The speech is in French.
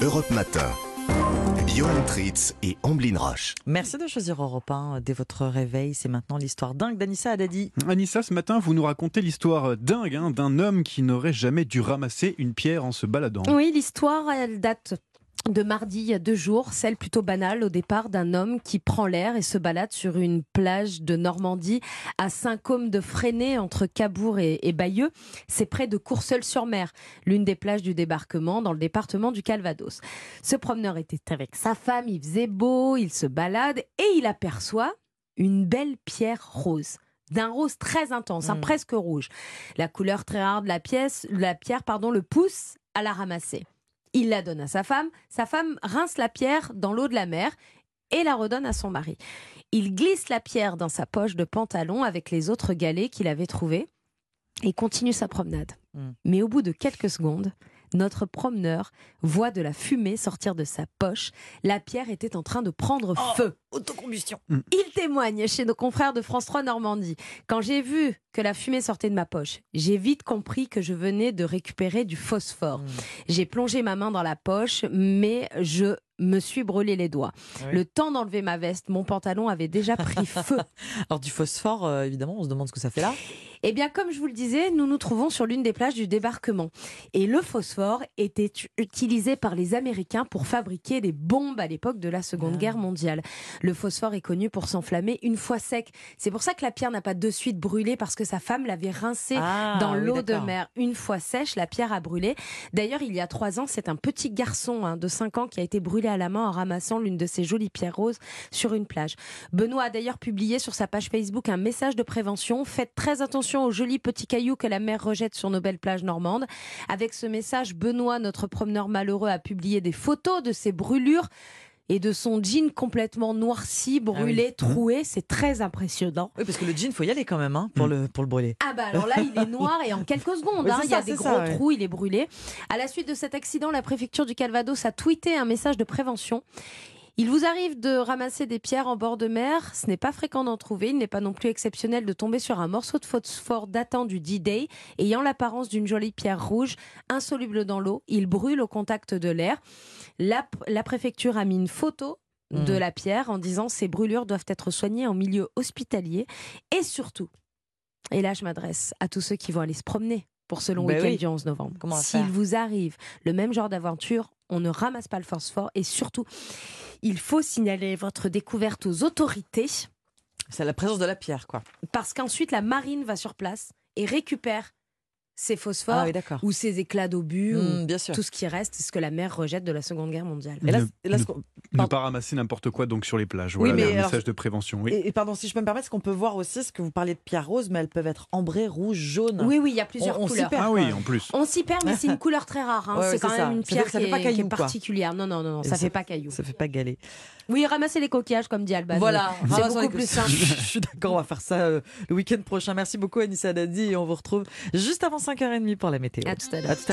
Europe Matin. Johan Tritz et Amblin Roche. Merci de choisir Europe 1 dès votre réveil. C'est maintenant l'histoire dingue d'Anissa Haddadi. Anissa, ce matin, vous nous racontez l'histoire dingue hein, d'un homme qui n'aurait jamais dû ramasser une pierre en se baladant. Oui, l'histoire, elle date de mardi, il y a deux jours, celle plutôt banale au départ d'un homme qui prend l'air et se balade sur une plage de Normandie à Saint-Côme de Freinet entre Cabourg et, et Bayeux. C'est près de Courseul-sur-Mer, l'une des plages du débarquement dans le département du Calvados. Ce promeneur était avec sa femme, il faisait beau, il se balade et il aperçoit une belle pierre rose d'un rose très intense, hein, Mm. presque rouge. La couleur très rare de la pièce, la pierre, pardon, le pousse à la ramasser. Il la donne à sa femme. Sa femme rince la pierre dans l'eau de la mer et la redonne à son mari. Il glisse la pierre dans sa poche de pantalon avec les autres galets qu'il avait trouvés et continue sa promenade. Mm. Mais au bout de quelques secondes, notre promeneur voit de la fumée sortir de sa poche. La pierre était en train de prendre Oh. feu. Autocombustion. Il témoigne chez nos confrères de France 3 Normandie. Quand j'ai vu que la fumée sortait de ma poche, j'ai vite compris que je venais de récupérer du phosphore. Mm. J'ai plongé ma main dans la poche, mais je me suis brûlé les doigts. Oui. Le temps d'enlever ma veste, mon pantalon avait déjà pris feu. Alors du phosphore, euh, évidemment, on se demande ce que ça fait là. Eh bien, comme je vous le disais, nous nous trouvons sur l'une des plages du débarquement. Et le phosphore était utilisé par les Américains pour fabriquer des bombes à l'époque de la Seconde Ah. Guerre mondiale. Le phosphore est connu pour s'enflammer une fois sec. C'est pour ça que la pierre n'a pas de suite brûlé parce que sa femme l'avait rincé Ah, dans oui, l'eau de mer. Une fois sèche, la pierre a brûlé. D'ailleurs, il y a trois ans, c'est un petit garçon hein, de 5 ans qui a été brûlé à la main en ramassant l'une de ces jolies pierres roses sur une plage. Benoît a d'ailleurs publié sur sa page Facebook un message de prévention. Faites très attention aux jolis petits cailloux que la mer rejette sur nos belles plages normandes. Avec ce message, Benoît, notre promeneur malheureux, a publié des photos de ses brûlures et de son jean complètement noirci, brûlé, troué. C'est très impressionnant. Oui, parce que le jean, faut y aller quand même hein, pour, Mm. le, pour le brûler. Ah bah alors là, il est noir et en quelques secondes, hein, il y a des gros ça, ouais. trous, il est brûlé. À la suite de cet accident, la préfecture du Calvados a tweeté un message de prévention. Il vous arrive de ramasser des pierres en bord de mer, ce n'est pas fréquent d'en trouver, il n'est pas non plus exceptionnel de tomber sur un morceau de phosphore datant du D-Day, ayant l'apparence d'une jolie pierre rouge, insoluble dans l'eau, il brûle au contact de l'air. La, la préfecture a mis une photo de Mm. la pierre en disant ces brûlures doivent être soignées en milieu hospitalier et surtout, et là je m'adresse à tous ceux qui vont aller se promener pour ce long Ben week-end oui. du 11 novembre. S'il vous arrive le même genre d'aventure, on ne ramasse pas le phosphore et surtout, il faut signaler votre découverte aux autorités C'est la présence de la pierre, quoi. parce qu'ensuite la marine va sur place et récupère ces phosphores Ah oui, ou ces éclats d'obus Mm, sûr. tout ce qui reste, ce que la mer rejette de la Seconde Guerre mondiale. Et là, Ne- et là, ne- ce qu'on- Ne pas ramasser n'importe quoi donc sur les plages. Oui, Voilà mais le alors- message de prévention. Oui. et, et pardon, si je peux me permettre, ce qu'on peut voir aussi, ce que vous parliez de pierres roses, mais elles peuvent être ambrées, rouges, jaunes? Oui, oui, il y a plusieurs On- on couleurs. perd. Ah oui, en plus. On s'y perd, mais c'est une couleur très rare. hein. Ouais, c'est quand même ça. une pierre qui, fait pas est, qui est particulière. Non, non, non, ça, ça- fait pas caillou. Ça fait pas galer. Oui, ramasser les coquillages, comme dit Alban. Voilà, c'est beaucoup les plus simple. Je suis d'accord, on va faire ça euh, le week-end prochain. Merci beaucoup Anissa Dadi et on vous retrouve juste avant 5h30 pour la météo. À tout à l'heure.